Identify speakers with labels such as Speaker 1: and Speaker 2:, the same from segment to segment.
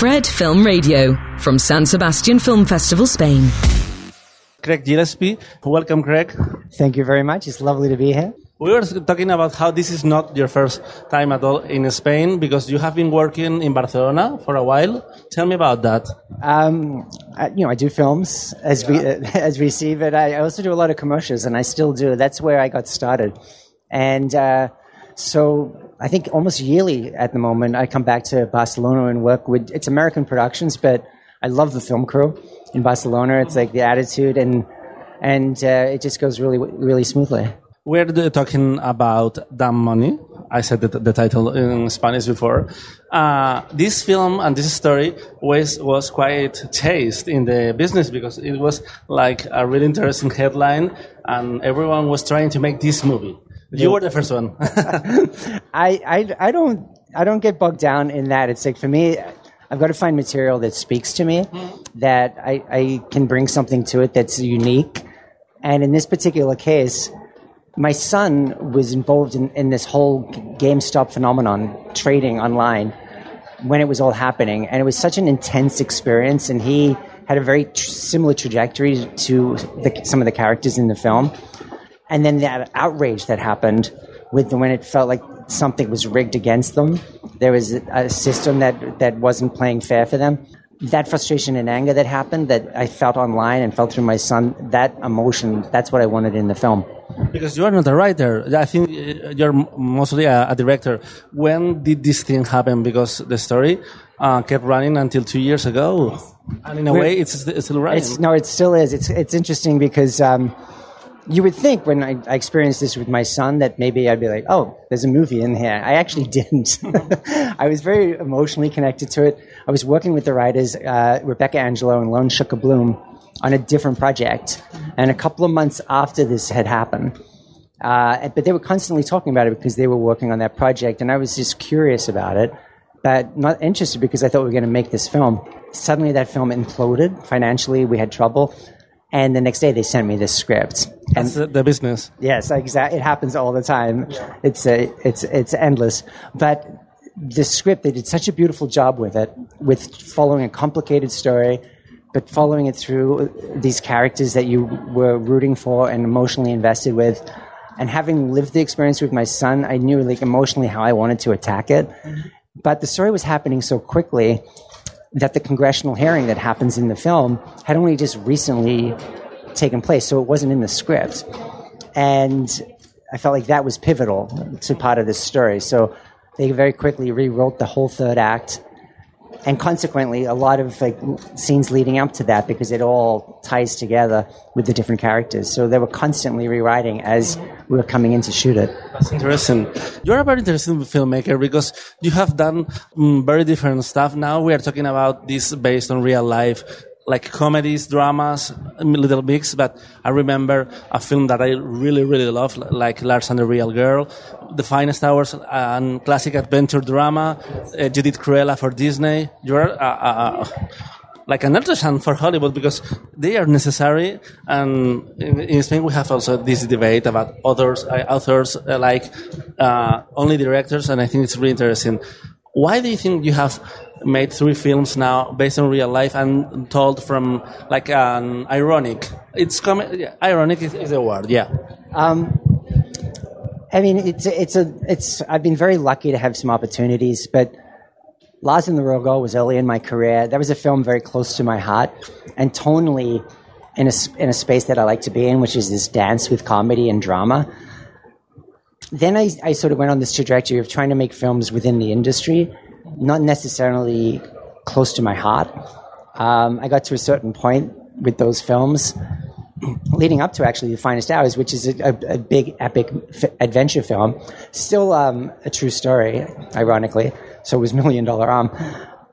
Speaker 1: Fred Film Radio from San Sebastian Film Festival, Spain.
Speaker 2: Craig Gillespie. Welcome, Craig.
Speaker 3: Thank you very much. It's lovely to be here.
Speaker 2: We were talking about how this is not your first time at all in Spain because you have been working in Barcelona for a while. Tell me about that.
Speaker 3: Um, I, you know, I do films as we as we see, but I also do a lot of commercials, and I still do. That's where I got started, and uh, so I think almost yearly at the moment I come back to Barcelona and work with. It's American productions, but I love the film crew in Barcelona. It's like the attitude, and and uh, it just goes really really smoothly.
Speaker 2: We're talking about Dumb Money. I said the, the title in Spanish before. Uh, this film and this story was, was quite chased in the business because it was like a really interesting headline and everyone was trying to make this movie. You were the first one.
Speaker 3: I, I, I don't I don't get bogged down in that. It's like for me, I've got to find material that speaks to me, mm-hmm. that I, I can bring something to it that's unique. And in this particular case, my son was involved in, in this whole GameStop phenomenon, trading online, when it was all happening. And it was such an intense experience. And he had a very tr- similar trajectory to the, some of the characters in the film. And then that outrage that happened with when it felt like something was rigged against them. There was a, system that, that wasn't playing fair for them that frustration and anger that happened that I felt online and felt through my son, that emotion, that's what I wanted in the film.
Speaker 2: Because you are not a writer. I think uh, you're mostly a, a director. When did this thing happen? Because the story uh, kept running until two years ago. And in a
Speaker 3: We're-
Speaker 2: way, it's, it's still running.
Speaker 3: It's, no, it still is. It's, it's interesting because um, you would think when I, I experienced this with my son that maybe I'd be like, oh, there's a movie in here. I actually didn't. I was very emotionally connected to it. I was working with the writers, uh, Rebecca Angelo and Lauren Schuker Blum, on a different project. And a couple of months after this had happened, uh, but they were constantly talking about it because they were working on that project. And I was just curious about it, but not interested because I thought we were going to make this film. Suddenly that film imploded financially. We had trouble. And the next day they sent me this script. And
Speaker 2: That's the, the business.
Speaker 3: Yes, exactly. It happens all the time. It's a, it's it's endless. But the script, they did such a beautiful job with it, with following a complicated story, but following it through these characters that you were rooting for and emotionally invested with. And having lived the experience with my son, I knew like emotionally how I wanted to attack it. Mm-hmm. But the story was happening so quickly that the congressional hearing that happens in the film had only just recently taken place, so it wasn't in the script. And I felt like that was pivotal to part of this story. So they very quickly rewrote the whole third act. And consequently, a lot of like scenes leading up to that because it all ties together with the different characters. So they were constantly rewriting as we were coming in to shoot it.
Speaker 2: That's interesting. You're a very interesting filmmaker because you have done mm, very different stuff. Now we are talking about this based on real life, like comedies, dramas, little mix. But I remember a film that I really, really love, like Lars and the Real Girl, The Finest Hours, and classic adventure drama, uh, Judith Cruella for Disney. You're uh, uh, like an artisan for Hollywood because they are necessary. And in, in Spain, we have also this debate about authors, uh, authors uh, like uh, only directors, and I think it's really interesting. Why do you think you have made three films now based on real life and told from like an ironic? It's com- yeah, ironic is, is the word, yeah.
Speaker 3: Um, I mean, it's it's a it's. I've been very lucky to have some opportunities, but Lars and the Real Girl was early in my career. That was a film very close to my heart, and tonally, in a in a space that I like to be in, which is this dance with comedy and drama. Then I, I sort of went on this trajectory of trying to make films within the industry, not necessarily close to my heart. Um, I got to a certain point with those films leading up to actually the finest hours which is a, a, a big epic f- adventure film. Still um, a true story ironically. So it was million dollar arm.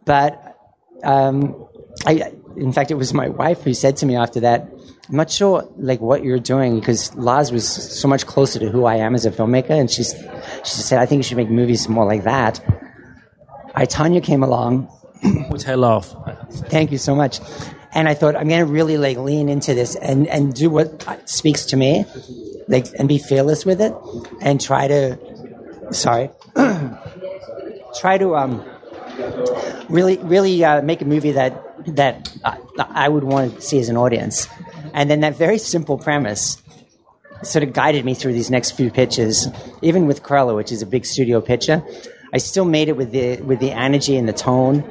Speaker 3: But um, I, in fact it was my wife who said to me after that i'm not sure like what you're doing because Lars was so much closer to who i am as a filmmaker and she's, she said i think you should make movies more like that I, Tonya came along
Speaker 2: Which I love.
Speaker 3: Thank you so much. And I thought I'm going to really like lean into this and and do what speaks to me, like and be fearless with it, and try to, sorry, try to um really, really uh, make a movie that that uh, I would want to see as an audience. And then that very simple premise sort of guided me through these next few pitches. Even with Cruella, which is a big studio picture, I still made it with the with the energy and the tone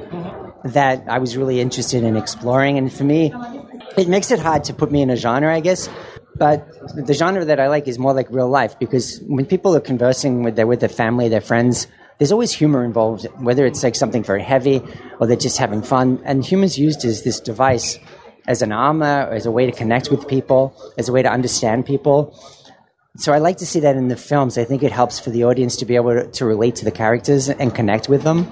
Speaker 3: that I was really interested in exploring. And for me, it makes it hard to put me in a genre, I guess. But the genre that I like is more like real life because when people are conversing with their with their family, their friends, there's always humor involved, whether it's like something very heavy or they're just having fun. And humor's used as this device, as an armor, as a way to connect with people, as a way to understand people. So I like to see that in the films. I think it helps for the audience to be able to relate to the characters and connect with them.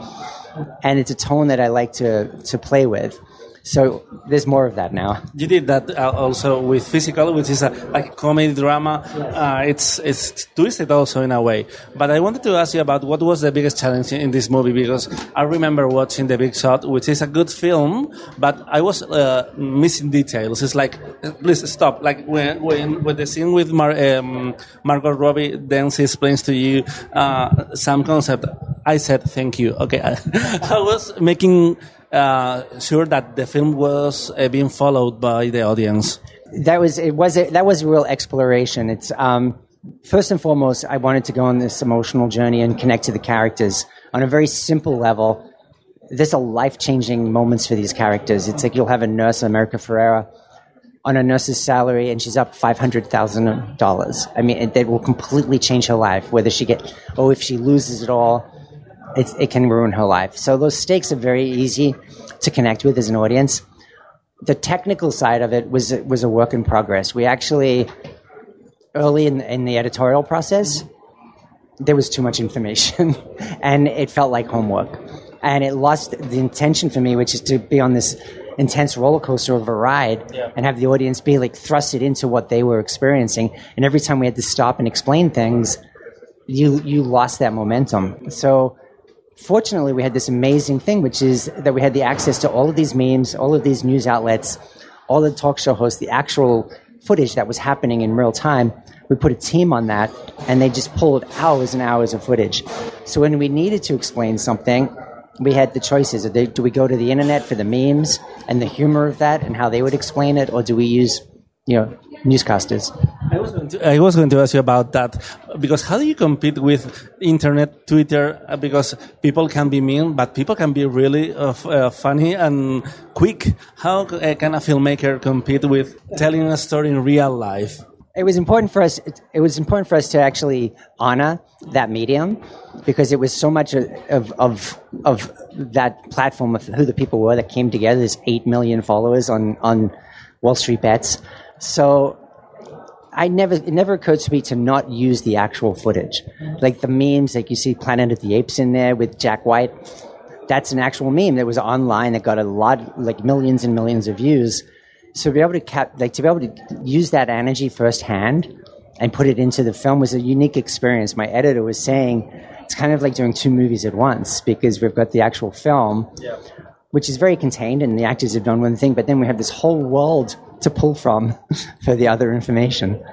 Speaker 3: And it's a tone that I like to, to play with. So there's more of that now.
Speaker 2: You did that uh, also with Physical, which is a like comedy drama. Uh, it's it's twisted also in a way. But I wanted to ask you about what was the biggest challenge in this movie because I remember watching The Big Short, which is a good film, but I was uh, missing details. It's like please stop. Like when when when the scene with Mar- um, Margot Robbie, then she explains to you uh, some concept. I said thank you. Okay, I was making uh, sure that the film was uh, being followed by the audience.
Speaker 3: That was it was a, that was a real exploration. It's um, first and foremost, I wanted to go on this emotional journey and connect to the characters on a very simple level. There's a life changing moments for these characters. It's like you'll have a nurse, America Ferrera, on a nurse's salary, and she's up five hundred thousand dollars. I mean, it, that will completely change her life. Whether she get, oh, if she loses it all, it, it can ruin her life. So those stakes are very easy to connect with as an audience. The technical side of it was was a work in progress. We actually early in, in the editorial process there was too much information and it felt like homework and it lost the intention for me which is to be on this intense roller coaster of a ride
Speaker 2: Yeah.
Speaker 3: and have the audience be like thrusted into what they were experiencing and every time we had to stop and explain things you you lost that momentum so fortunately, we had this amazing thing, which is that we had the access to all of these memes, all of these news outlets, all the talk show hosts, the actual footage that was happening in real time. We put a team on that, and they just pulled hours and hours of footage. So when we needed to explain something, we had the choices. Do we go to the internet for the memes and the humor of that and how they would explain it, or do we use, you know, newscasters?
Speaker 2: I was, going to, I was going to ask you about that because how do you compete with internet, Twitter? Uh, Because people can be mean, but people can be really uh, uh, funny and quick. How uh, can a filmmaker compete with telling a story in real life?
Speaker 3: it was important for us it, it was important for us to actually honor that medium because it was so much of, of, of, that platform of who the people were that came together there's 8 million followers on, on wall street bets so I never it never occurred to me to not use the actual footage, like the memes, like you see Planet of the Apes in there with Jack White. That's an actual meme that was online that got a lot, like millions and millions of views. So to be able to cap, like to be able to use that energy firsthand and put it into the film was a unique experience. My editor was saying it's kind of like doing two movies at once because we've got the actual film, which is very contained, and the actors have done one thing, but then we have this whole world to pull from for the other information.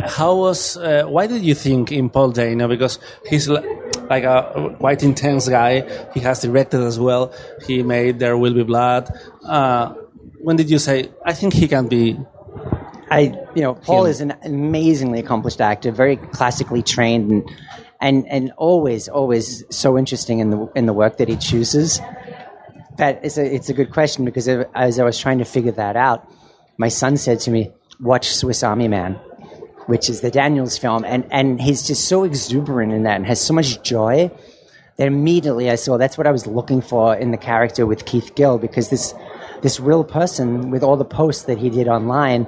Speaker 2: How was? Uh, why did you think in Paul Dano? Because he's li- like a quite intense guy. He has directed as well. He made There Will Be Blood. Uh, when did you say? I think he can be.
Speaker 3: I, you know, Paul is an amazingly accomplished actor, very classically trained, and and and always, always so interesting in the in the work that he chooses. That is a it's a good question because as I was trying to figure that out, my son said to me, "Watch Swiss Army Man." Which is the Daniels film, and, and he's just so exuberant in that and has so much joy that immediately I saw that's what I was looking for in the character with Keith Gill because this this real person with all the posts that he did online,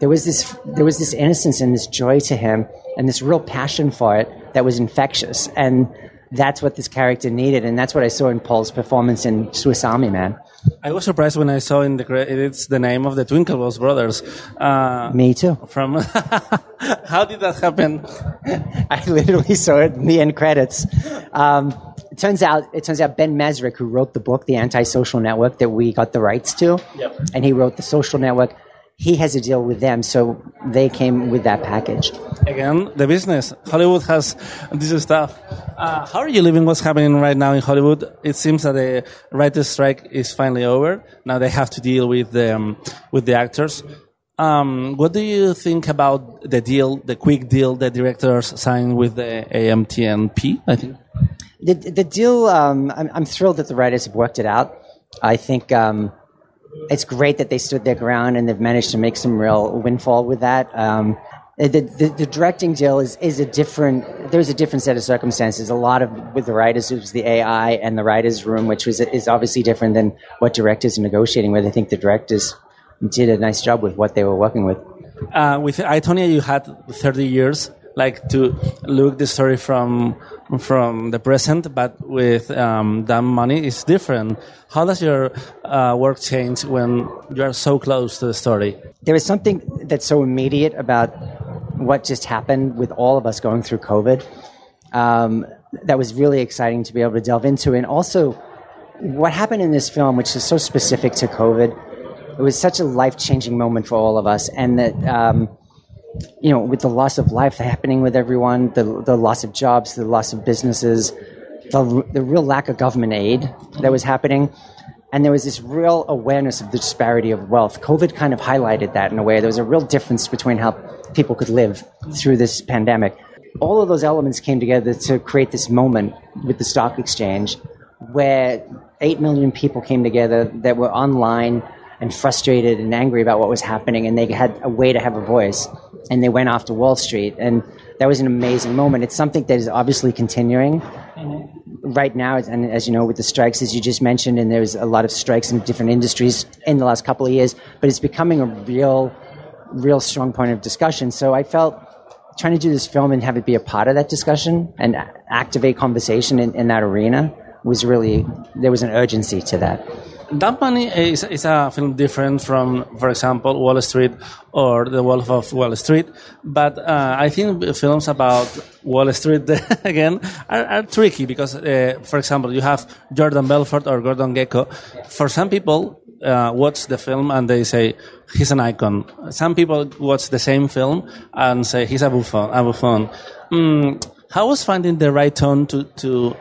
Speaker 3: there was this there was this innocence and this joy to him and this real passion for it that was infectious and that's what this character needed and that's what I saw in Paul's performance in Swiss Army Man.
Speaker 2: I was surprised when I saw in the credits the name of the *Twinkle Twinkleballs brothers. Uh,
Speaker 3: Me too.
Speaker 2: from how did that happen?
Speaker 3: I literally saw it in the end credits. Um, it turns out, it turns out Ben Mezrich, who wrote the book, The Antisocial Network, that we got the rights to,
Speaker 2: Yep.
Speaker 3: and he wrote The Social Network. He has a deal with them, so they came with that package.
Speaker 2: Again, the business. Hollywood has this stuff. Uh, how are you living? What's happening right now in Hollywood? It seems that the writers' strike is finally over. Now they have to deal with the um, with the actors. Um, what do you think about the deal, the quick deal the directors signed with the AMPTP? I think
Speaker 3: the the deal. Um, I'm, I'm, thrilled that the writers have worked it out. I think. It's great that they stood their ground and they've managed to make some real windfall with that. Um, the, the, the, directing deal is, is a different, there's a different set of circumstances. A lot of, with the writers, it was the AI and the writers' room, which was, is obviously different than what directors are negotiating with. I think the directors did a nice job with what they were working with.
Speaker 2: Uh, with I, Tonya you had 30 years, like to look the story from from the present, but with um, that money is different. How does your uh, work change when you are so close to the story?
Speaker 3: There is something that's so immediate about what just happened with all of us going through COVID. Um, that was really exciting to be able to delve into, and also what happened in this film, which is so specific to COVID. It was such a life changing moment for all of us, and that. Um, you know, with the loss of life happening with everyone, the, the loss of jobs, the loss of businesses, the, the real lack of government aid that was happening. And there was this real awareness of the disparity of wealth. COVID kind of highlighted that in a way. There was a real difference between how people could live through this pandemic. All of those elements came together to create this moment with the stock exchange where 8 million people came together that were online and frustrated and angry about what was happening, and they had a way to have a voice. And they went off to Wall Street, and that was an amazing moment. It's something that is obviously continuing right now, and as you know, with the strikes, as you just mentioned, and there's a lot of strikes in different industries in the last couple of years, but it's becoming a real, real strong point of discussion. So I felt trying to do this film and have it be a part of that discussion and activate conversation in, in that arena was really there was an urgency to that.
Speaker 2: Dumb Money is, is a film different from, for example, Wall Street or The Wolf of Wall Street. But uh, I think films about Wall Street, again, are, are tricky because, uh, for example, you have Jordan Belfort or Gordon Gekko. For some people, uh, watch the film and they say, he's an icon. Some people watch the same film and say, he's a buffon. A buffon. Mm, how was finding the right tone to, to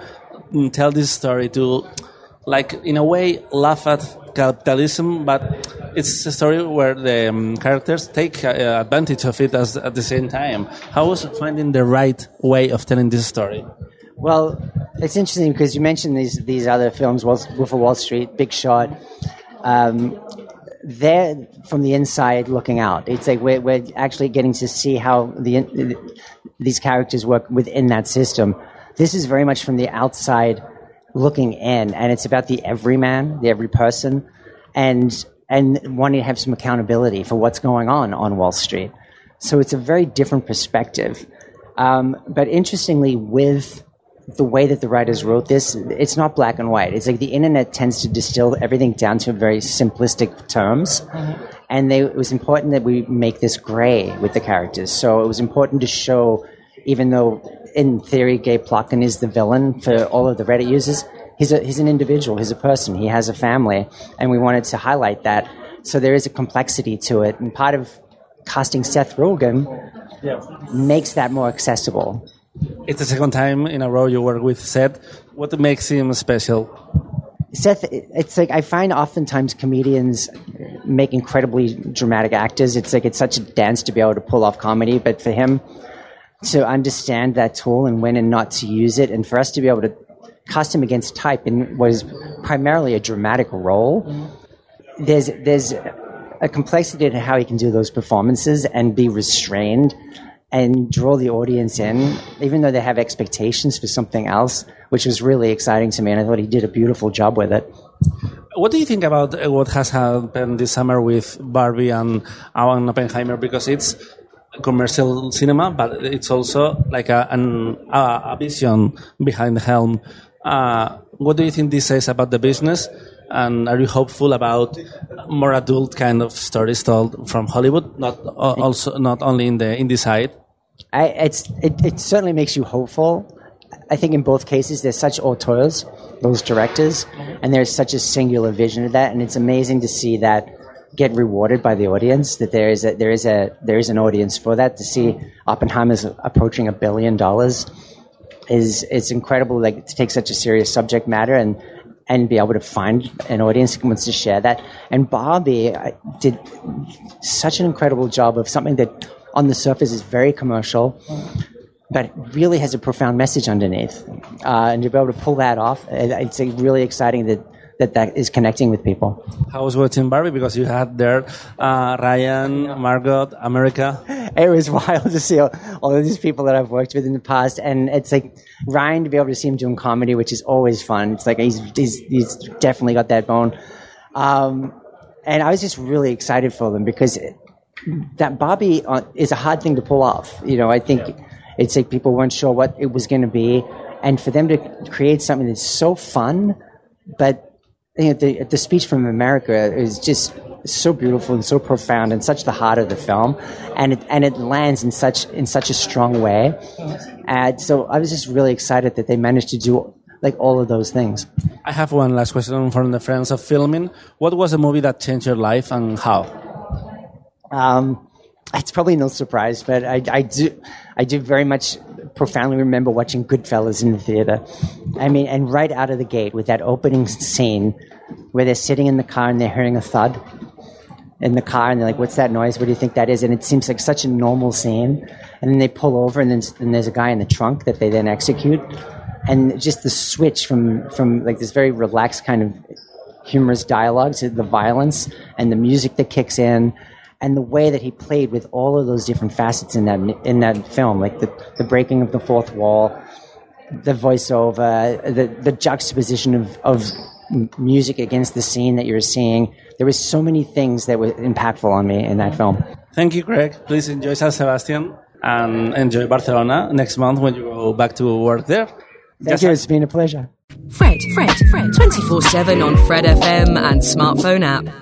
Speaker 2: mm, tell this story, to like in a way laugh at capitalism, but it's a story where the um, characters take uh, advantage of it as, at the same time. How was finding the right way of telling this story?
Speaker 3: Well, it's interesting because you mentioned these these other films, Wolf of Wall Street, Big Short. Um, they're from the inside looking out. It's like we're, we're actually getting to see how the these characters work within that system. This is very much from the outside looking in, and it's about the everyman, the every person, and and wanting to have some accountability for what's going on on Wall Street. So it's a very different perspective. Um, but interestingly, with the way that the writers wrote this, it's not black and white. It's like the internet tends to distill everything down to very simplistic terms. Mm-hmm. And they, it was important that we make this gray with the characters. So it was important to show, even though in theory, Gabe Plotkin is the villain for all of the Reddit users. He's, a, he's an individual, he's a person, he has a family, and we wanted to highlight that. So there is a complexity to it, and part of casting Seth Rogen yeah. makes that more accessible.
Speaker 2: It's the second time in a row you work with Seth. What makes him special?
Speaker 3: Seth, it's like I find oftentimes comedians make incredibly dramatic actors. It's like it's such a dance to be able to pull off comedy, but for him, to understand that tool and when and not to use it, and for us to be able to cast him against type in what is primarily a dramatic role. There's there's a complexity to how he can do those performances and be restrained and draw the audience in, even though they have expectations for something else, which was really exciting to me, and I thought he did a beautiful job with it.
Speaker 2: What do you think about what has happened this summer with Barbie and Alan Oppenheimer? Because it's commercial cinema, but it's also like a, an, a, a vision behind the helm. Uh, what do you think this says about the business? And are you hopeful about more adult kind of stories told from Hollywood, not also not only in the indie side?
Speaker 3: I, it's it, it certainly makes you hopeful. I think in both cases there's such auteurs, those directors, and there's such a singular vision of that, and it's amazing to see that get rewarded by the audience. That there is a there is a there is an audience for that. To see Oppenheimer's approaching a billion dollars is it's incredible. Like to take such a serious subject matter and and be able to find an audience who wants to share that. And Barbie uh, did such an incredible job of something that on the surface is very commercial, but really has a profound message underneath. Uh, and to be able to pull that off, uh, it's uh, really exciting that that that is connecting with people.
Speaker 2: How was watching Barbie? Because you had there uh, Ryan, Margot, America.
Speaker 3: It was wild to see all, all, of these people that I've worked with in the past, and it's like Ryan to be able to see him doing comedy, which is always fun. It's like he's he's, he's definitely got that bone. Um, and I was just really excited for them because that Barbie uh, is a hard thing to pull off. You know, I think yeah. it's like people weren't sure what it was going to be, and for them to create something that's so fun, but you know, the, the speech from America is just so beautiful and so profound and such the heart of the film, and it, and it lands in such in such a strong way. And so I was just really excited that they managed to do like all of those things.
Speaker 2: I have one last question from the friends of filming. What was a movie that changed your life and how?
Speaker 3: Um, it's probably no surprise, but I, I do I do very much profoundly remember watching Goodfellas in the theater. I mean, and right out of the gate with that opening scene where they're sitting in the car and they're hearing a thud in the car and they're like, "What's that noise? What do you think that is?" And it seems like such a normal scene. And then they pull over and then and there's a guy in the trunk that they then execute. And just the switch from from like this very relaxed kind of humorous dialogue to the violence and the music that kicks in and the way that he played with all of those different facets in that in that film, like the, the breaking of the fourth wall, the voiceover, the the juxtaposition of, of music against the scene that you're seeing. There was so many things that were impactful on me in that film.
Speaker 2: Thank you, Greg. Please enjoy San Sebastian and enjoy Barcelona next month when you go back to work there.
Speaker 3: Thank Just you. It's been a pleasure.
Speaker 1: Fred, Fred, Fred, 24 7 on Fred FM and smartphone app.